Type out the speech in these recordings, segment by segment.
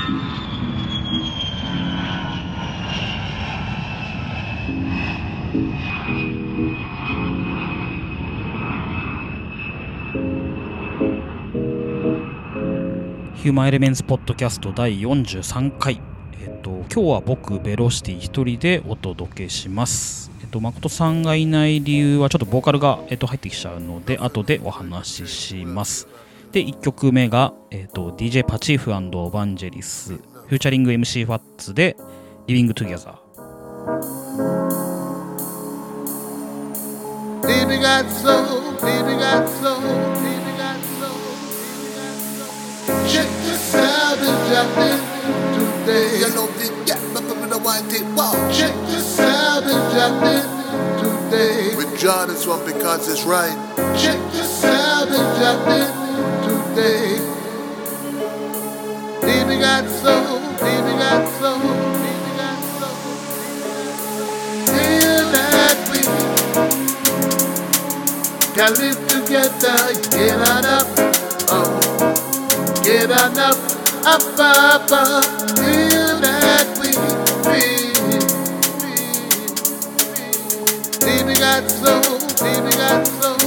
ヒューマンエレメンツポッドキャスト第43回。えっと、今日は僕、ベロシティ一人でお届けします。えっと、誠さんがいない理由は、ちょっとボーカルが、えっと、入ってきちゃうので、後でお話しします。で、1曲目が、えっと、DJ パチーフオバンジェリス、フューチャリング MC ファッツで、リビングトゥギャザー。Baby got soul, baby got soul, baby got soul, baby got soul. Check the salvage out there today. You know the yeah, but I'm the one take wow. Check the salvage out there today. With John, it's one because it's right. Check the salvage out there today. Baby got soul, baby got soul, baby got we can live together, get on up, oh, get on up, up, up, up. Feel that we feel, feel, feel. Baby got soul, baby got soul,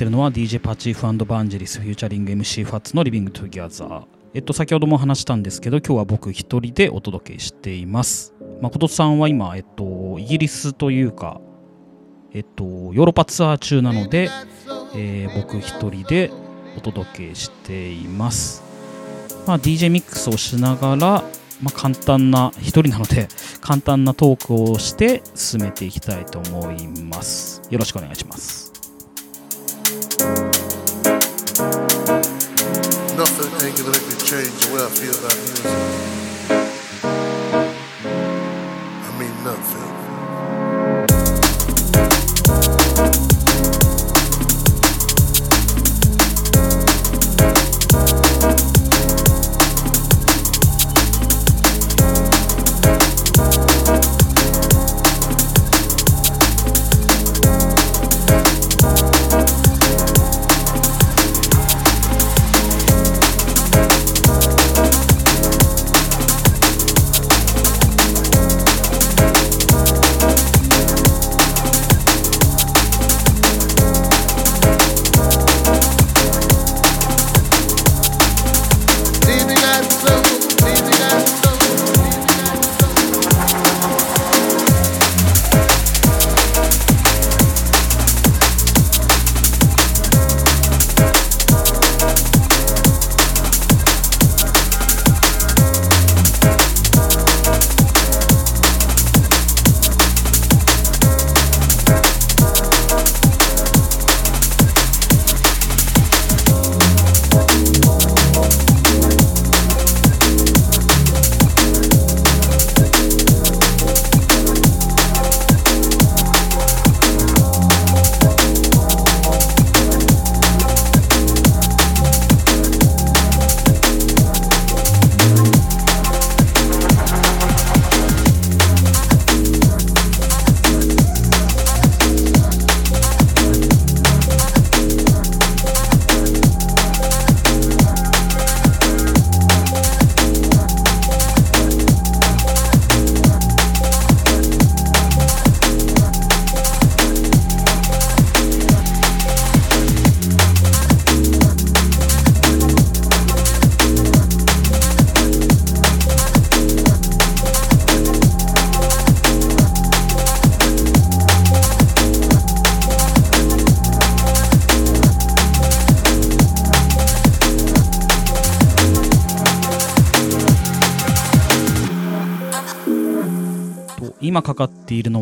ってるのは DJ Patife Vangeliez featuring MC Fats の Living Together。えっと先ほども話したんですけど今日は僕一人でお届けしています。誠さんは今えっとイギリスというかえっとヨーロッパツアー中なので、えー僕一人でお届けしています。まあ DJ ミックスをしながらまあ、簡単な一人なので簡単なトークをして進めていきたいと思います。よろしくお願いします。Change the way I feel about music.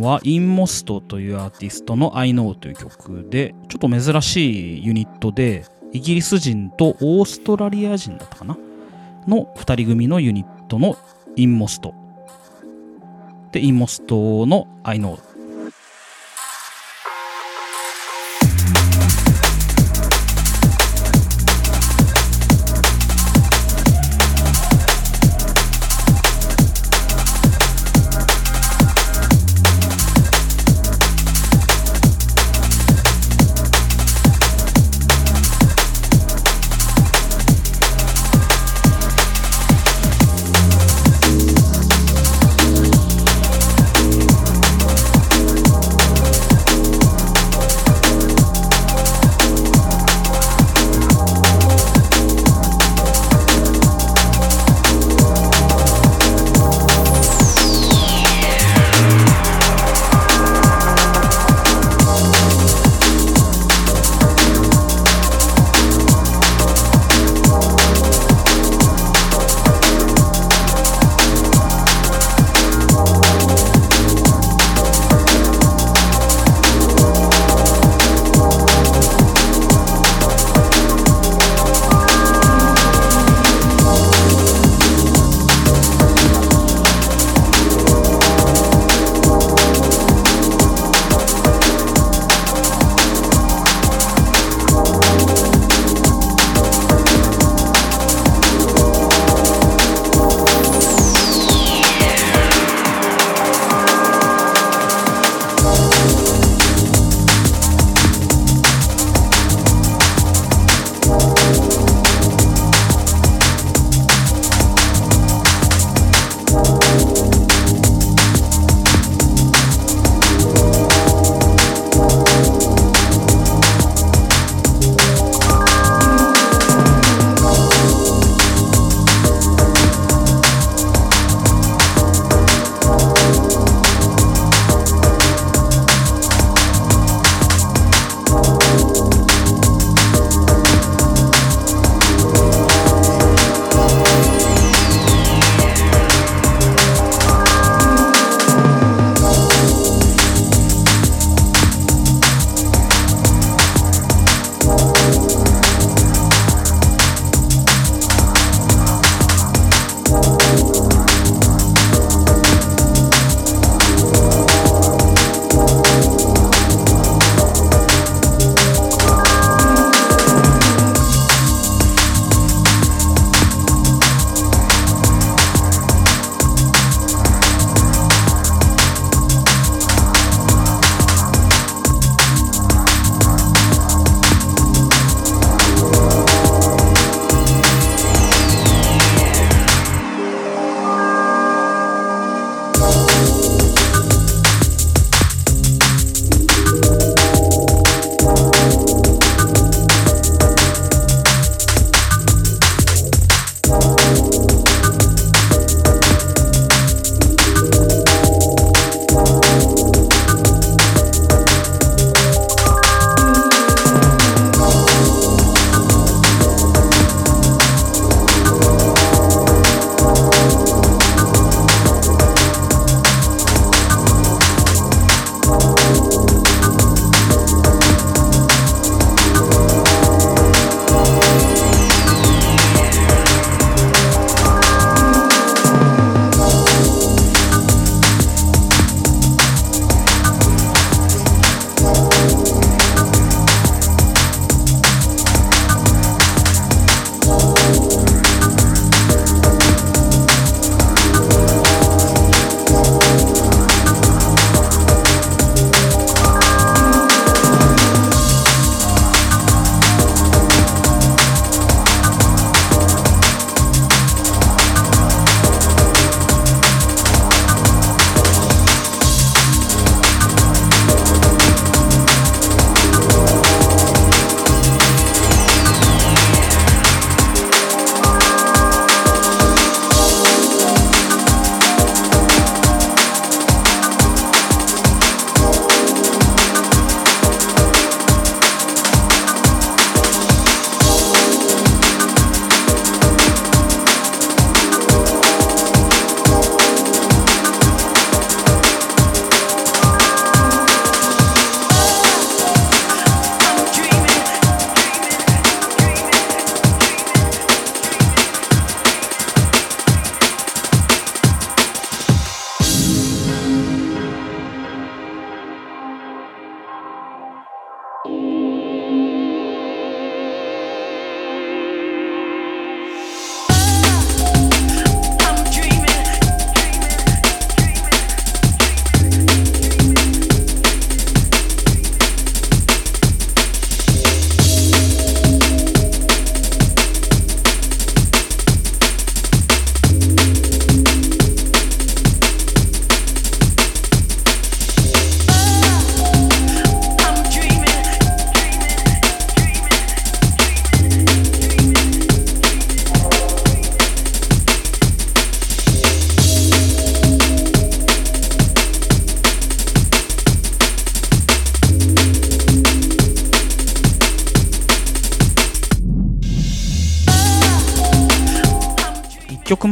は、インモストというアーティストの I Know という曲で、ちょっと珍しいユニットで、イギリス人とオーストラリア人だったかな？の2人組のユニットのインモスト。で、インモストの I Know。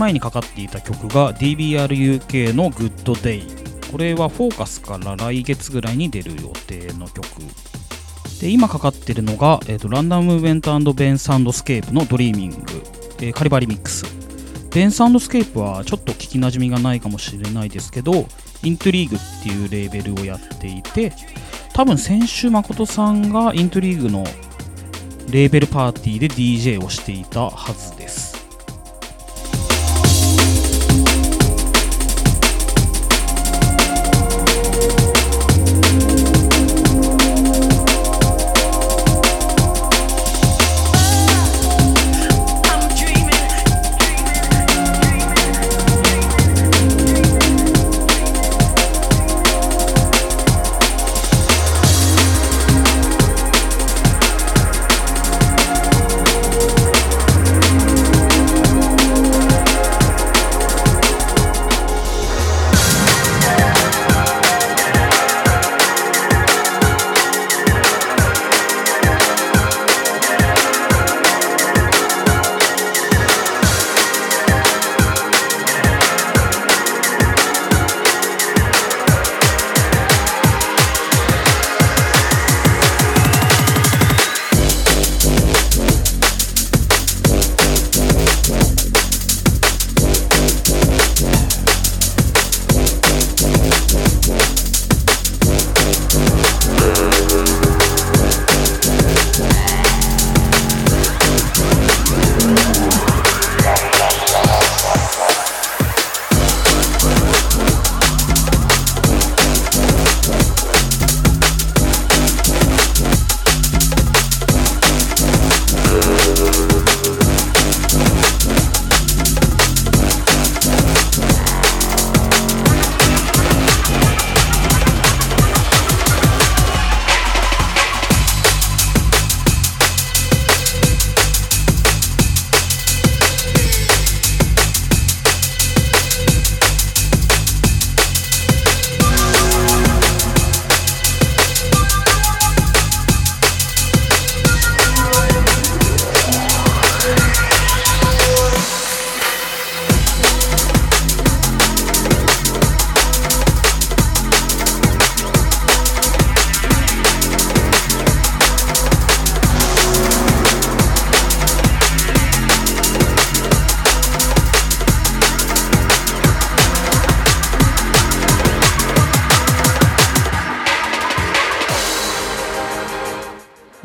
前にかかっていた曲が DBR UK の Good Day これはフォーカスから来月ぐらいに出る予定の曲。で今かかってるのが、えーと、 Random Movement Ben Soundscape の Dreaming、えー、 Calibre remix。 Ben Soundscape はちょっと聞きなじみがないかもしれないですけど Intrigue っていうレーベルをやっていて多分先週誠さんが Intrigue のレーベルパーティーで DJ をしていたはずです。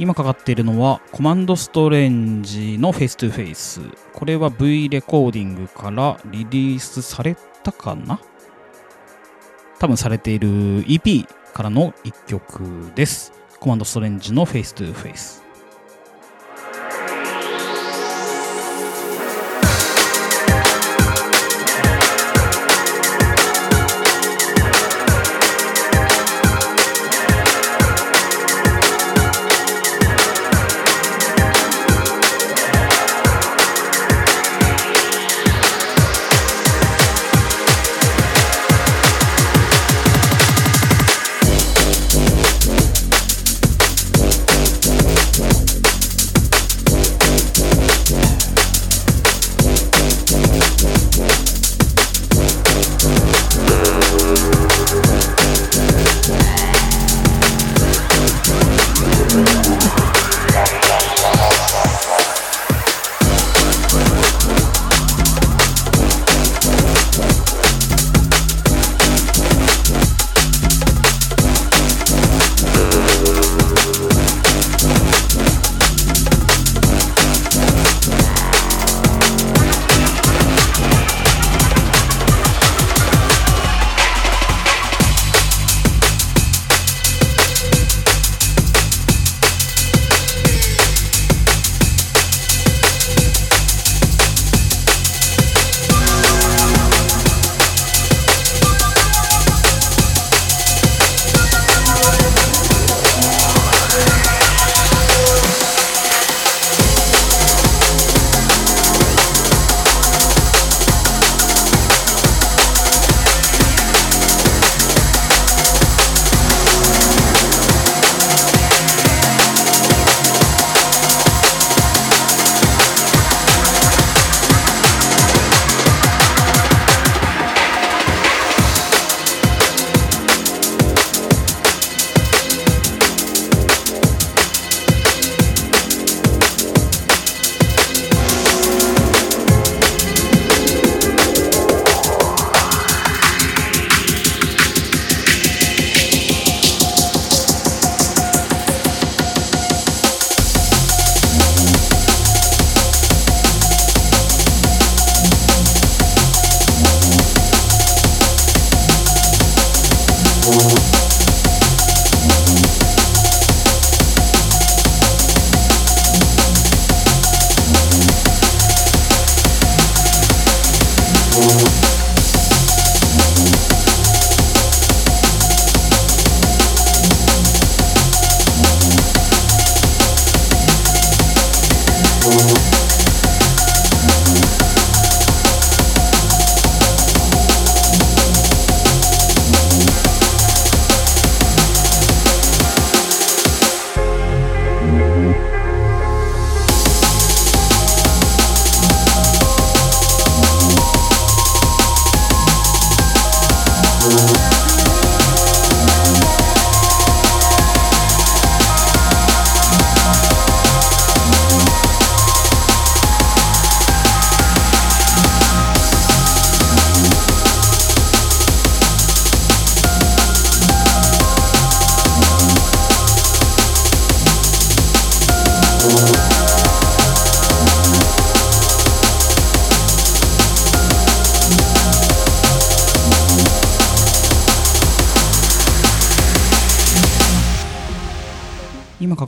今かかっているのは Command Strange の Face to Face。これは V レコーディングからリリースされたかな？多分されている EP からの1曲です。 Command Strange の Face to Face。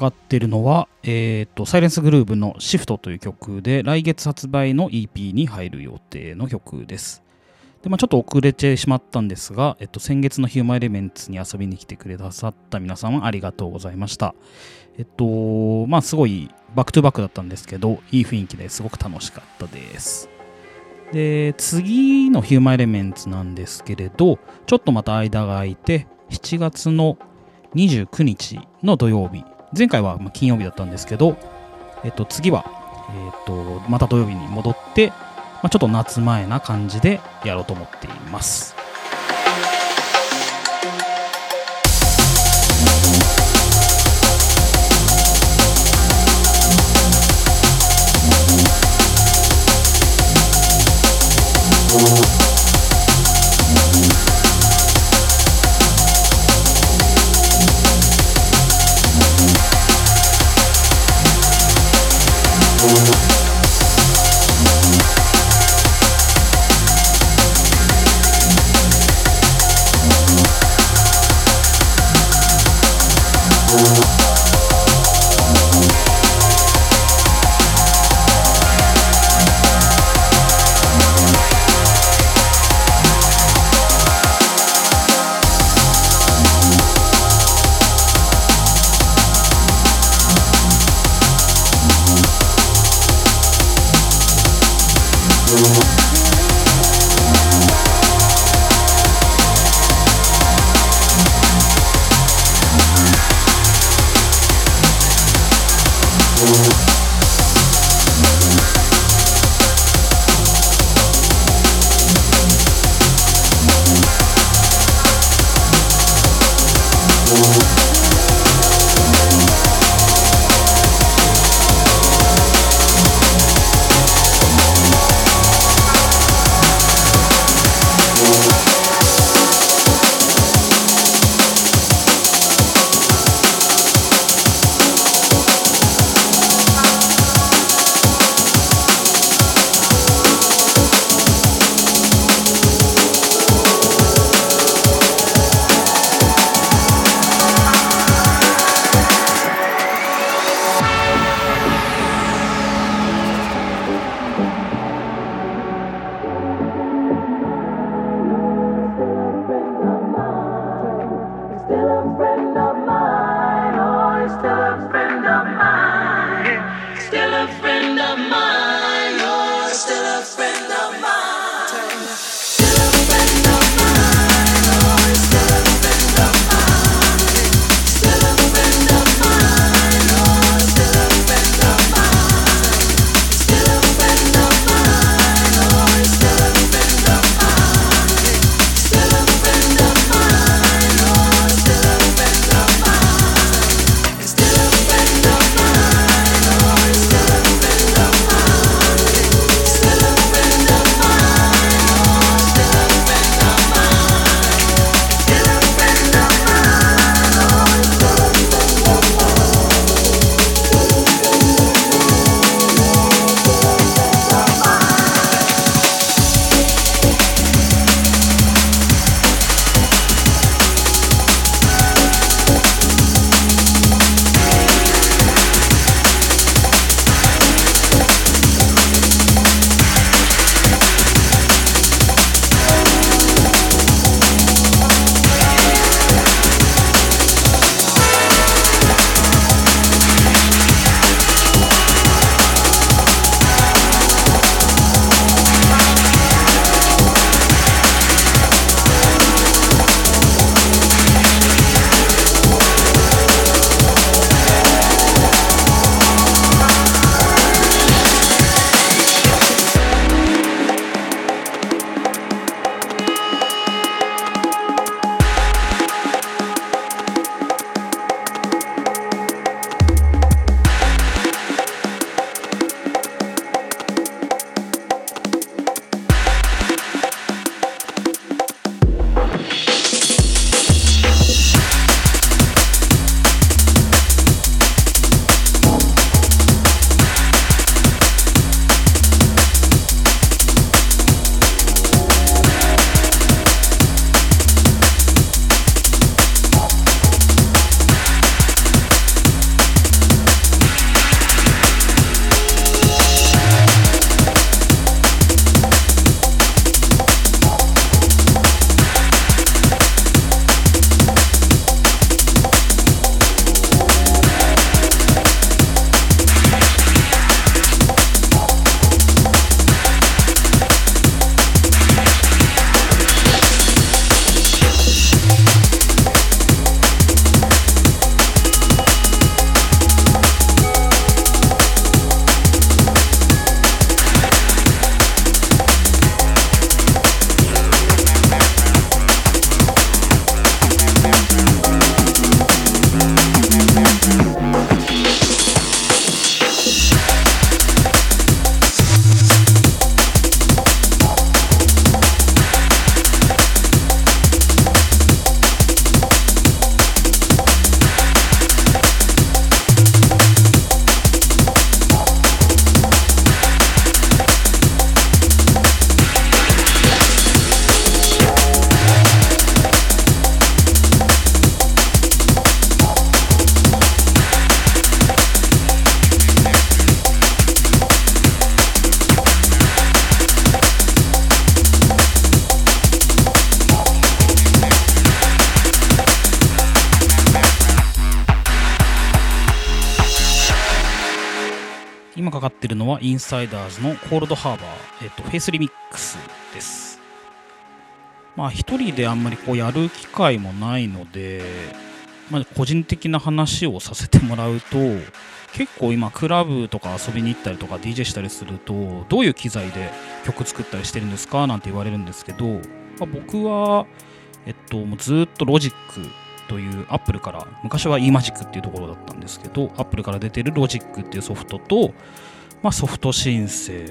かってるのは、えっ、と、サイレンスグルーヴのシフトという曲で、来月発売の EP に入る予定の曲です。で、まあちょっと遅れてしまったんですが、えっと、先月のヒューマンエレメンツに遊びに来てくださった皆様ありがとうございました。えっと、まあすごいバックトゥバックだったんですけど、いい雰囲気ですごく楽しかったです。で、次のヒューマンエレメンツなんですけれど、ちょっとまた間が空いて、7月の29日の土曜日、前回は金曜日だったんですけど、えっと、次は、えっと、また土曜日に戻って、まあ、ちょっと夏前な感じでやろうと思っています。Insiders の Cold Harbour、えっと、 Phace remix です。まあ一人であんまりこうやる機会もないので、まあ、個人的な話をさせてもらうと結構今クラブとか遊びに行ったりとか DJ したりするとどういう機材で曲作ったりしてるんですかなんて言われるんですけど、まあ、僕は、えっと、もうずっとロジックという Apple から昔は eMagic っていうところだったんですけど Apple から出てるロジックっていうソフトと、まあ、ソフト申請。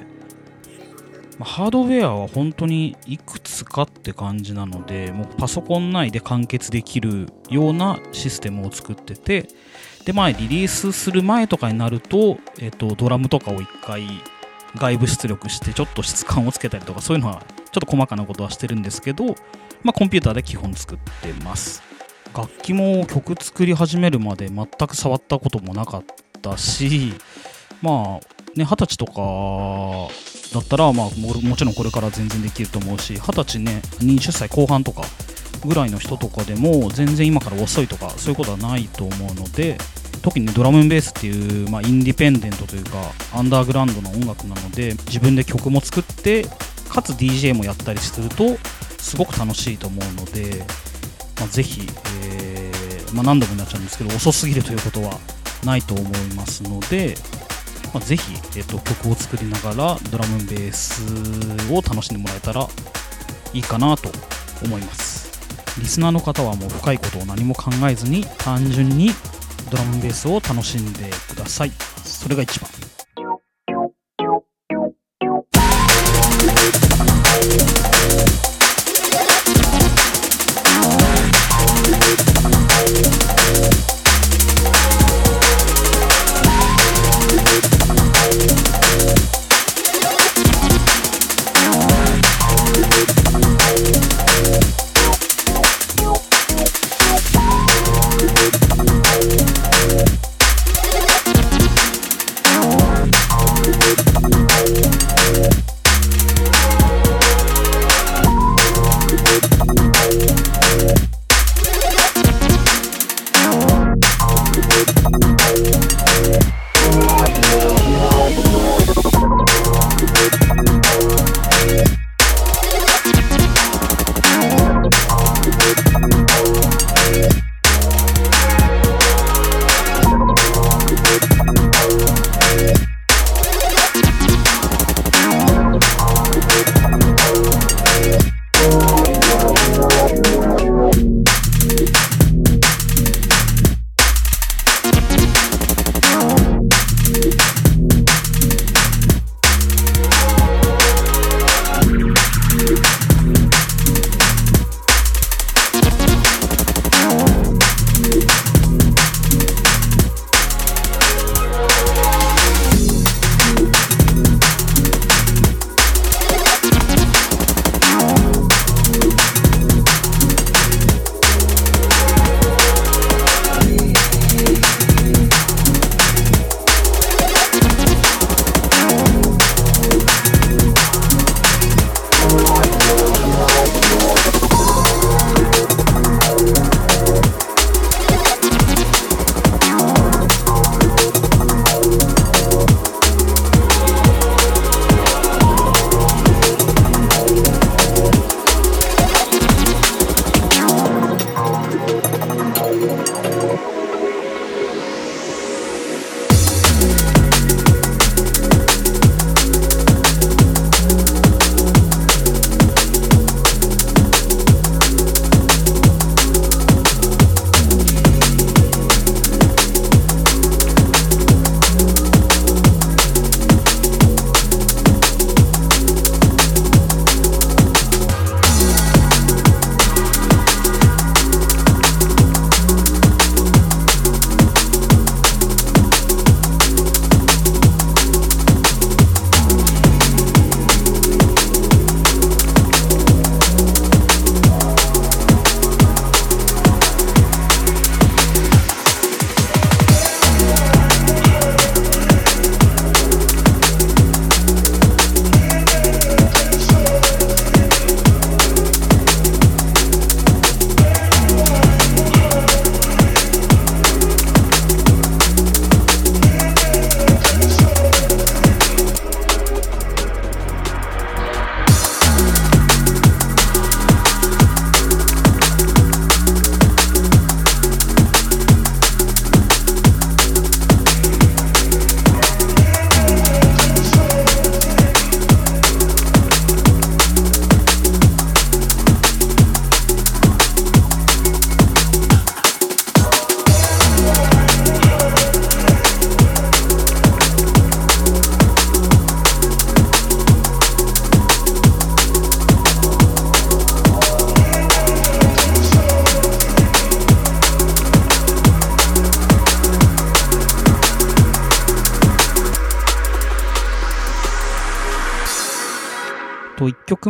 まあハードウェアは本当にいくつかって感じなのでもうパソコン内で完結できるようなシステムを作っててで前リリースする前とかになると,、えっとドラムとかを一回外部出力してちょっと質感をつけたりとかそういうのはちょっと細かなことはしてるんですけど、まあ、コンピューターで基本作ってます。楽器も曲作り始めるまで全く触ったこともなかったしまあね二十歳とかだったら、まあ、もちろんこれから全然できると思うし二十歳ね20歳後半とかぐらいの人とかでも全然今から遅いとかそういうことはないと思うので特に、ね、ドラムベースっていう、まあ、インディペンデントというかアンダーグラウンドの音楽なので自分で曲も作ってかつ DJ もやったりするとすごく楽しいと思うので、まあ、ぜひ、えーまあ、何度もなっちゃうんですけど遅すぎるということはないと思いますので、まあ、ぜひ、えっと曲を作りながらドラムベースを楽しんでもらえたらいいかなと思います。リスナーの方はもう深いことを何も考えずに単純にドラムベースを楽しんでください。それが一番。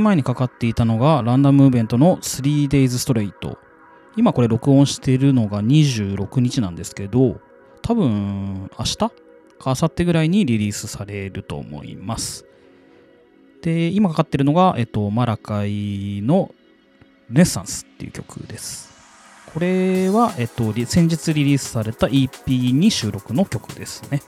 前にかかっていたのがランダムムーブメントの 3days straight 今これ録音しているのが26日なんですけど多分明日？か明後日ぐらいにリリースされると思います。で今かかってるのが、えっと、マラカイのルネッサンスっていう曲です。これは、えっと、先日リリースされた EP に収録の曲ですね。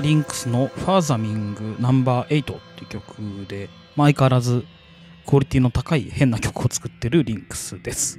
リンクスの「ファーザミングナンバー8っていう曲で、まあ、相変わらずクオリティの高い変な曲を作ってるリンクスです。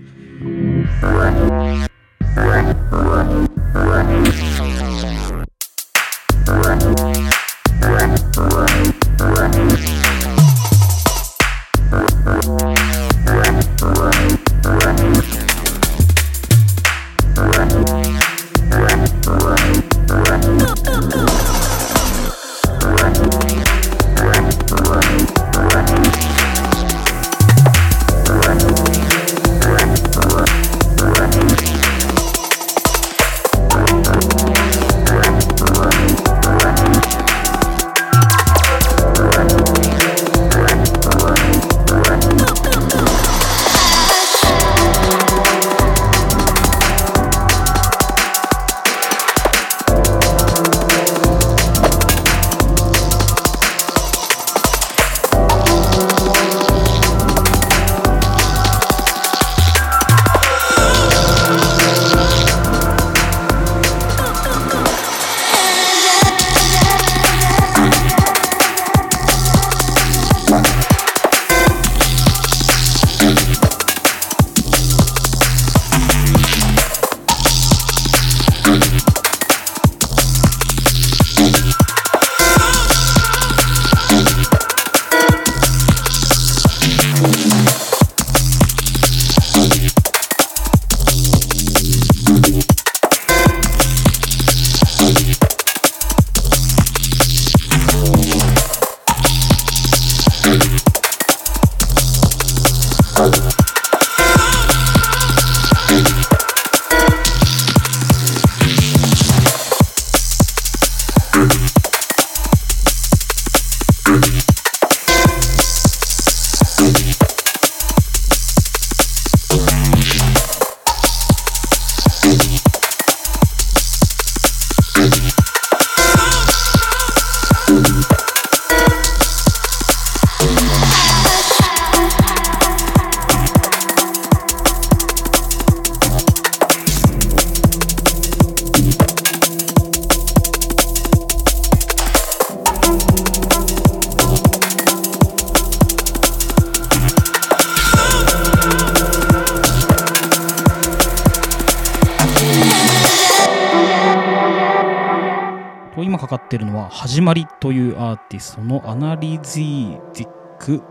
ってるのは「始まり」というアーティストのアナリズィディック、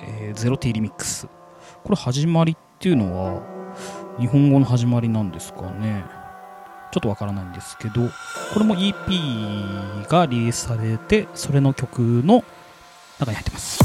えーゼロティリミックス。これ「始まり」っていうのは日本語の始まりなんですかね。ちょっとわからないんですけどこれも EP がリリースされてそれの曲の中に入ってます。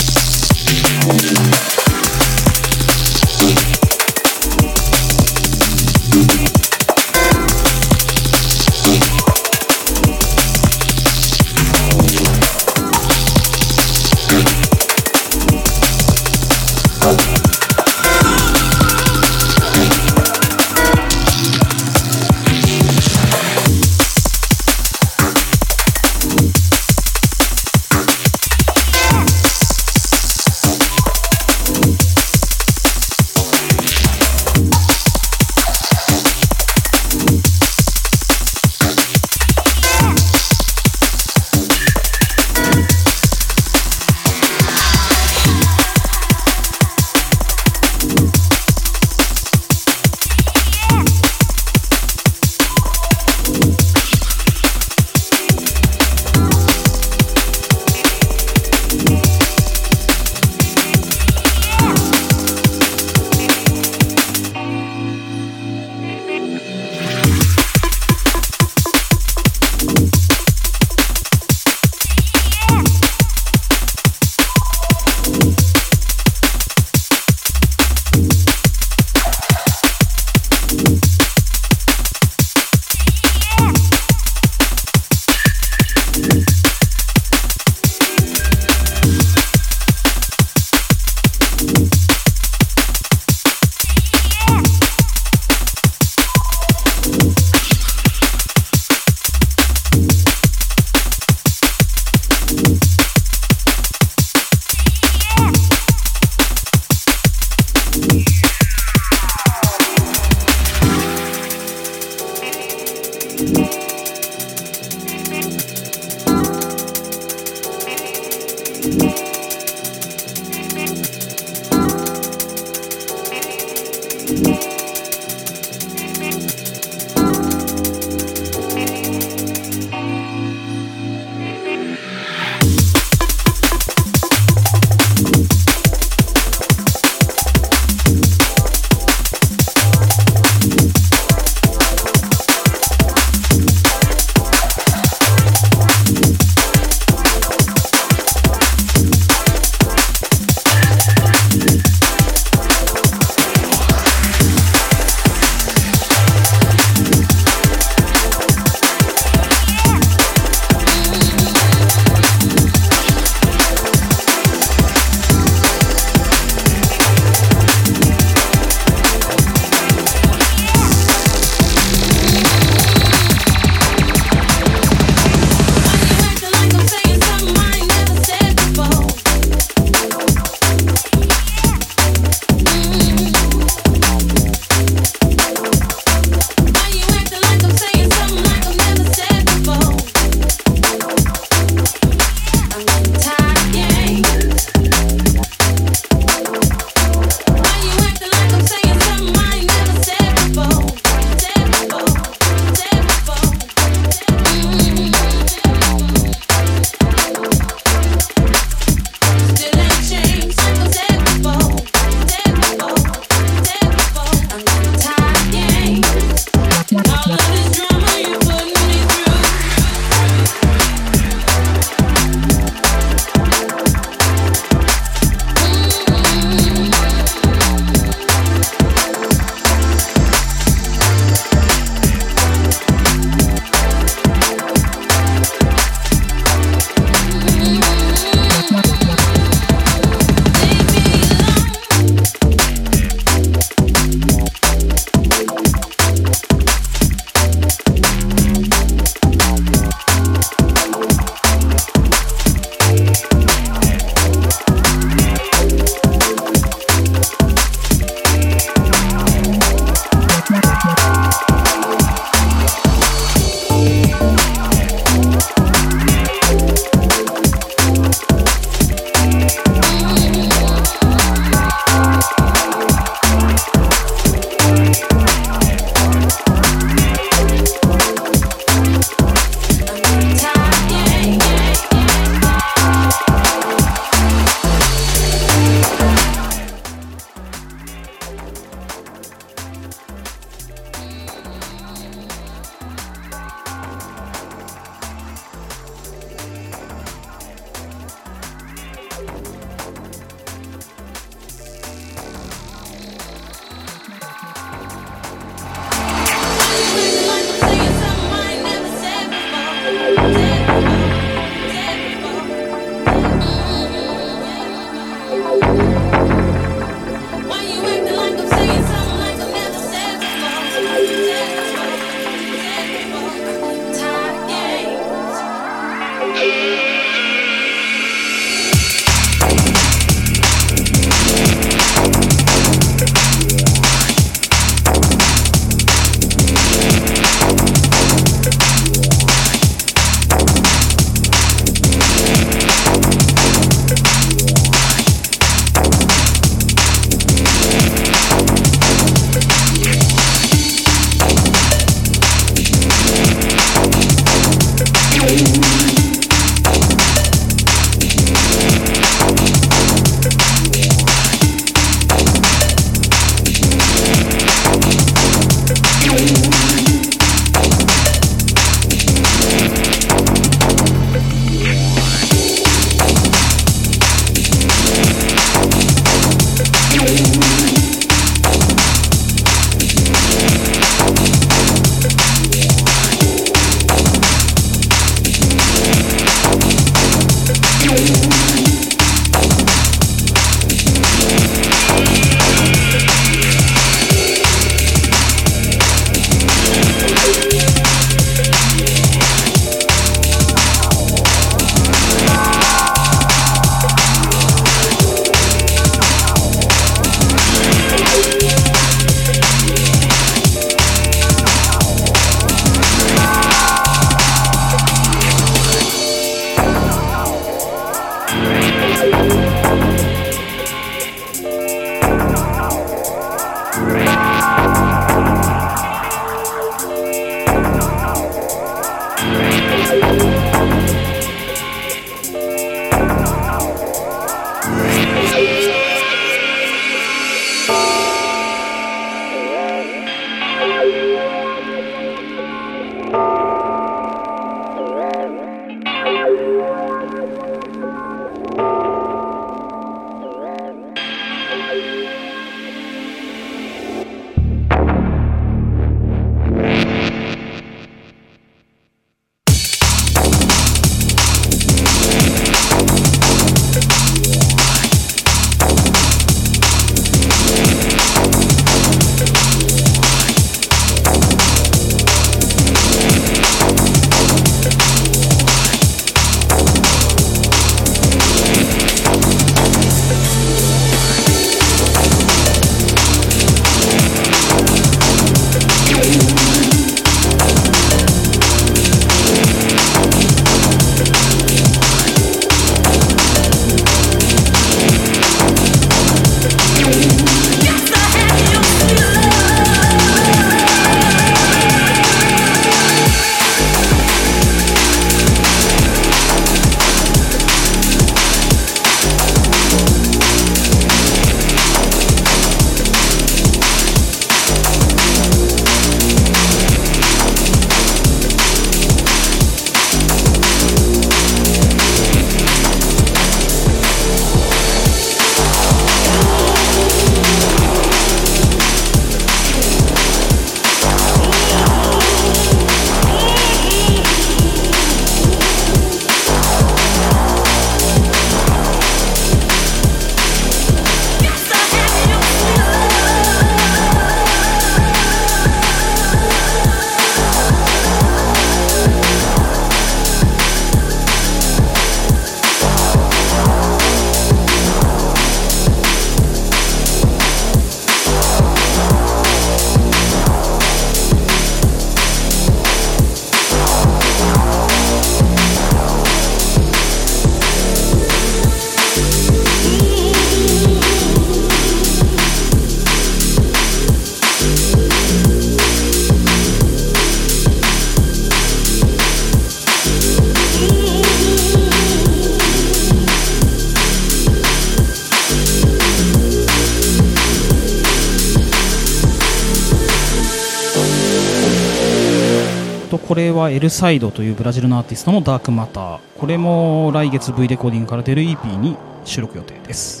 エルサイドというブラジルのアーティストのダークマター。これも来月 V レコーディングから出る EP に収録予定です「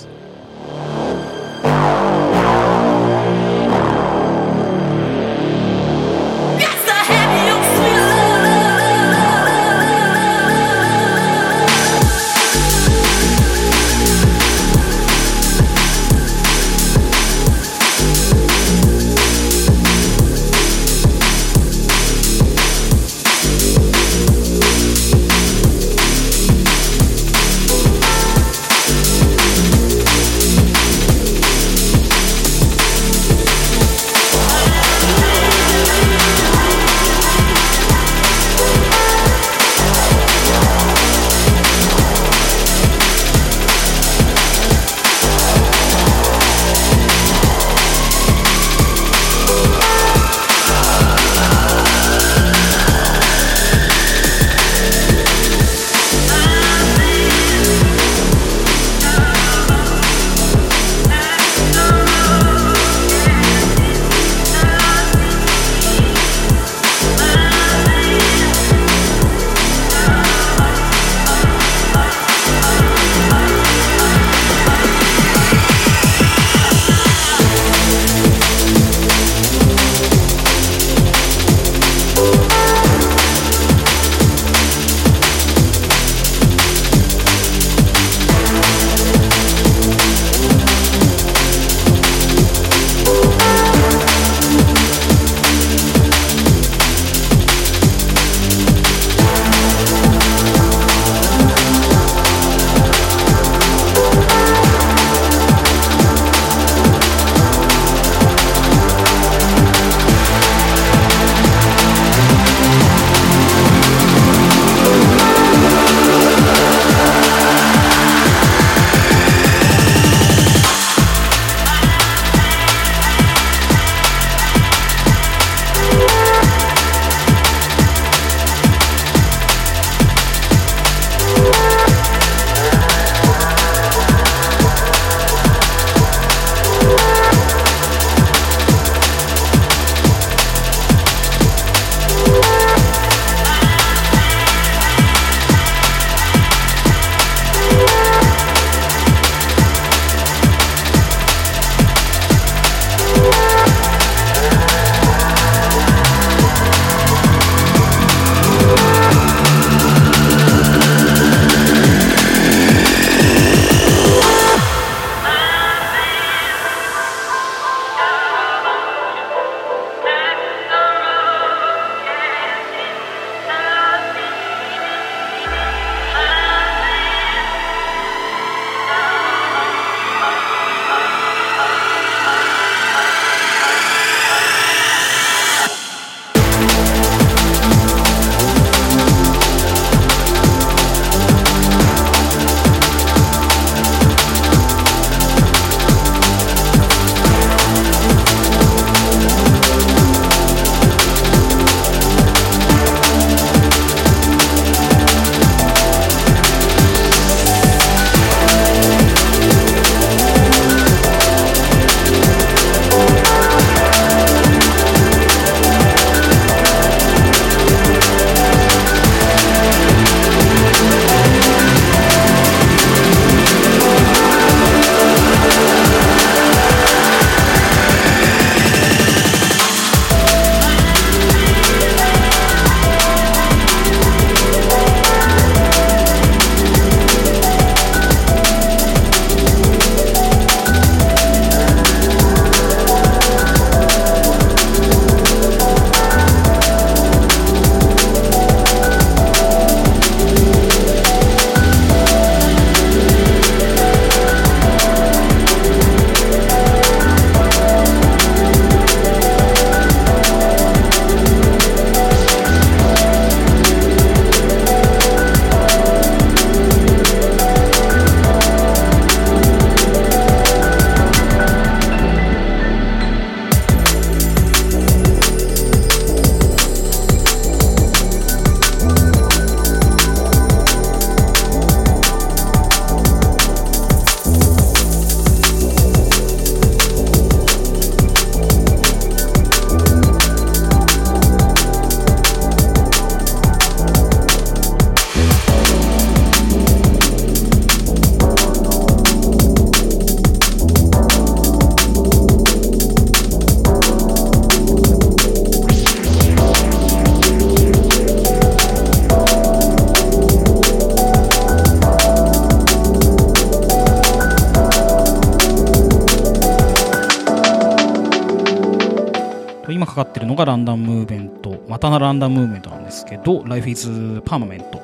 ですけど Life is Permanent、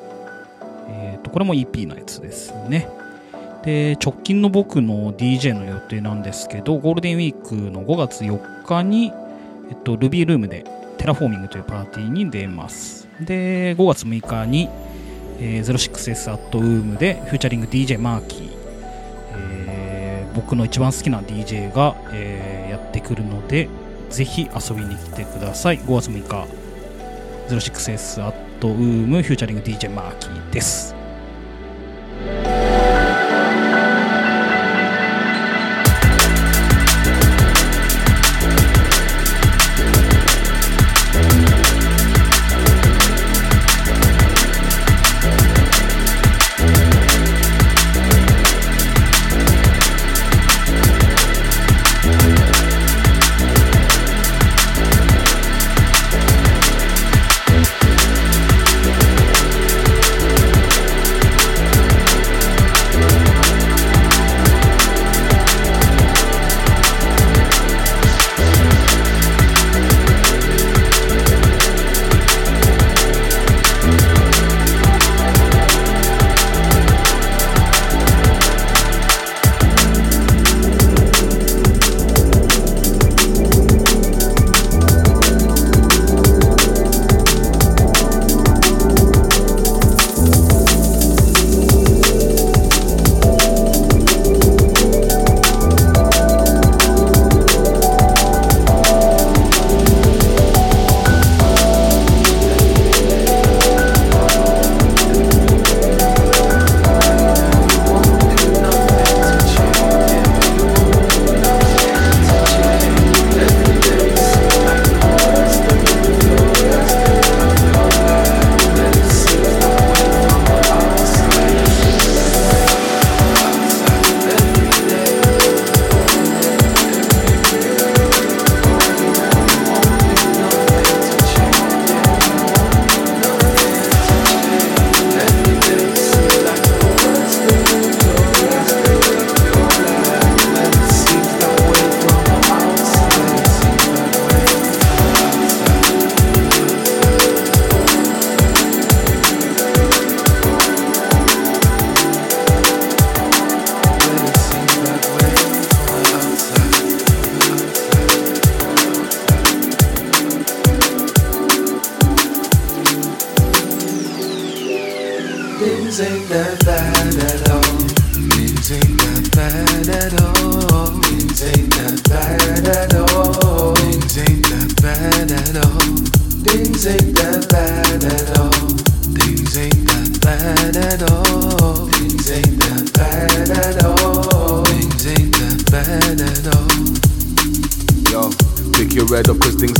えー、とこれも EP のやつですね。で直近の僕の DJ の予定なんですけどゴールデンウィークの5月4日に、えっと、 Ruby Room で Terraforming というパーティーに出ます。で5月6日に、えー、06S at Womb で featuring DJ Marky、えー僕の一番好きな DJ が、えーやってくるのでぜひ遊びに来てください。5月6日。06S アットウームフューチャリング DJ マーキーです。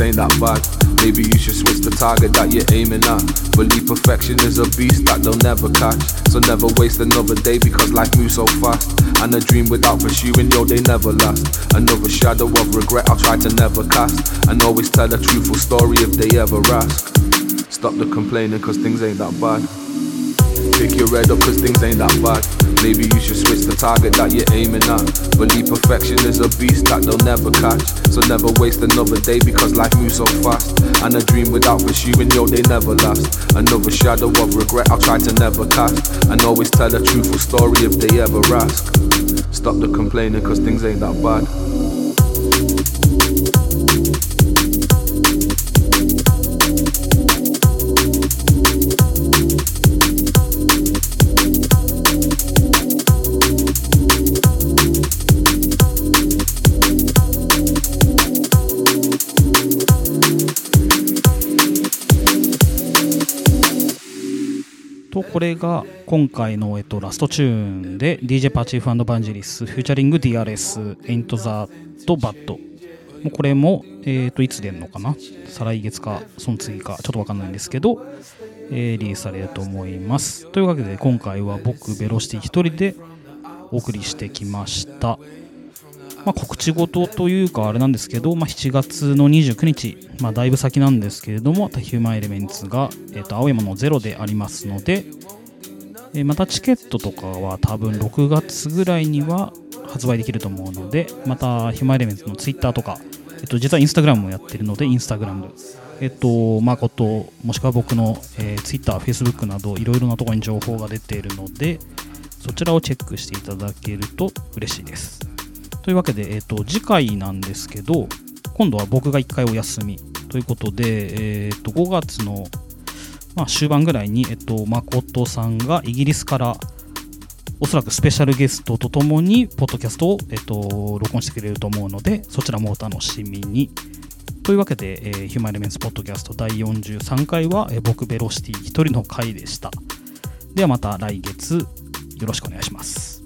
Ain't that bad. Maybe you should switch the target that you're aiming at. Believe perfection is a beast that they'll never catch. So never waste another day because life moves so fast. And a dream without pursuing, yo, they never last. Another shadow of regret I'll try to never cast. And always tell a truthful story if they ever ask. Stop the complaining cause things ain't that bad. Pick your head up cause things ain't that bad. Maybe you should switch the target that you're aiming at. Believe perfection is a beast that they'll never catch. So never waste another day because life moves so fast. And a dream without pursuing, yo, they never last. Another shadow of regret I'll try to never cast. And always tell a truthful story if they ever ask. Stop the complaining cause things ain't that bad. これが今回の、えっと、 last tune で DJ パーチーフバンジェリスフューチャリング DRS エイントザとバッドもうこれも、えー、といつ出るのかな？再来月かその次かちょっとわかんないんですけど、えーリリースされると思います。というわけで今回は僕 Velocity 一人でお送りしてきました。まあ、告知事というかあれなんですけど、まあ、7月の29日、まあ、だいぶ先なんですけれども、 Human Elements が、えー、と青山の Zero でありますので、えまたチケットとかは多分6月ぐらいには発売できると思うので、またヒマエレメンツのツイッターとかえっと、実はインスタグラムもやってるので、インスタグラム、えっと、誠、もしくは僕の、えー、Twitter、Facebook など、いろいろなところに情報が出ているので、そちらをチェックしていただけると嬉しいです。というわけで、えっと、次回なんですけど、今度は僕が1回お休みということで、えっと、5月の、まあ、終盤ぐらいに、えっと、誠さんがイギリスから、おそらくスペシャルゲストとともに、ポッドキャストを、えっと、録音してくれると思うので、そちらもお楽しみに。というわけで、えーヒューマンエレメンツポッドキャスト第43回は、えー僕ベロシティ一人の回でした。ではまた来月よろしくお願いします。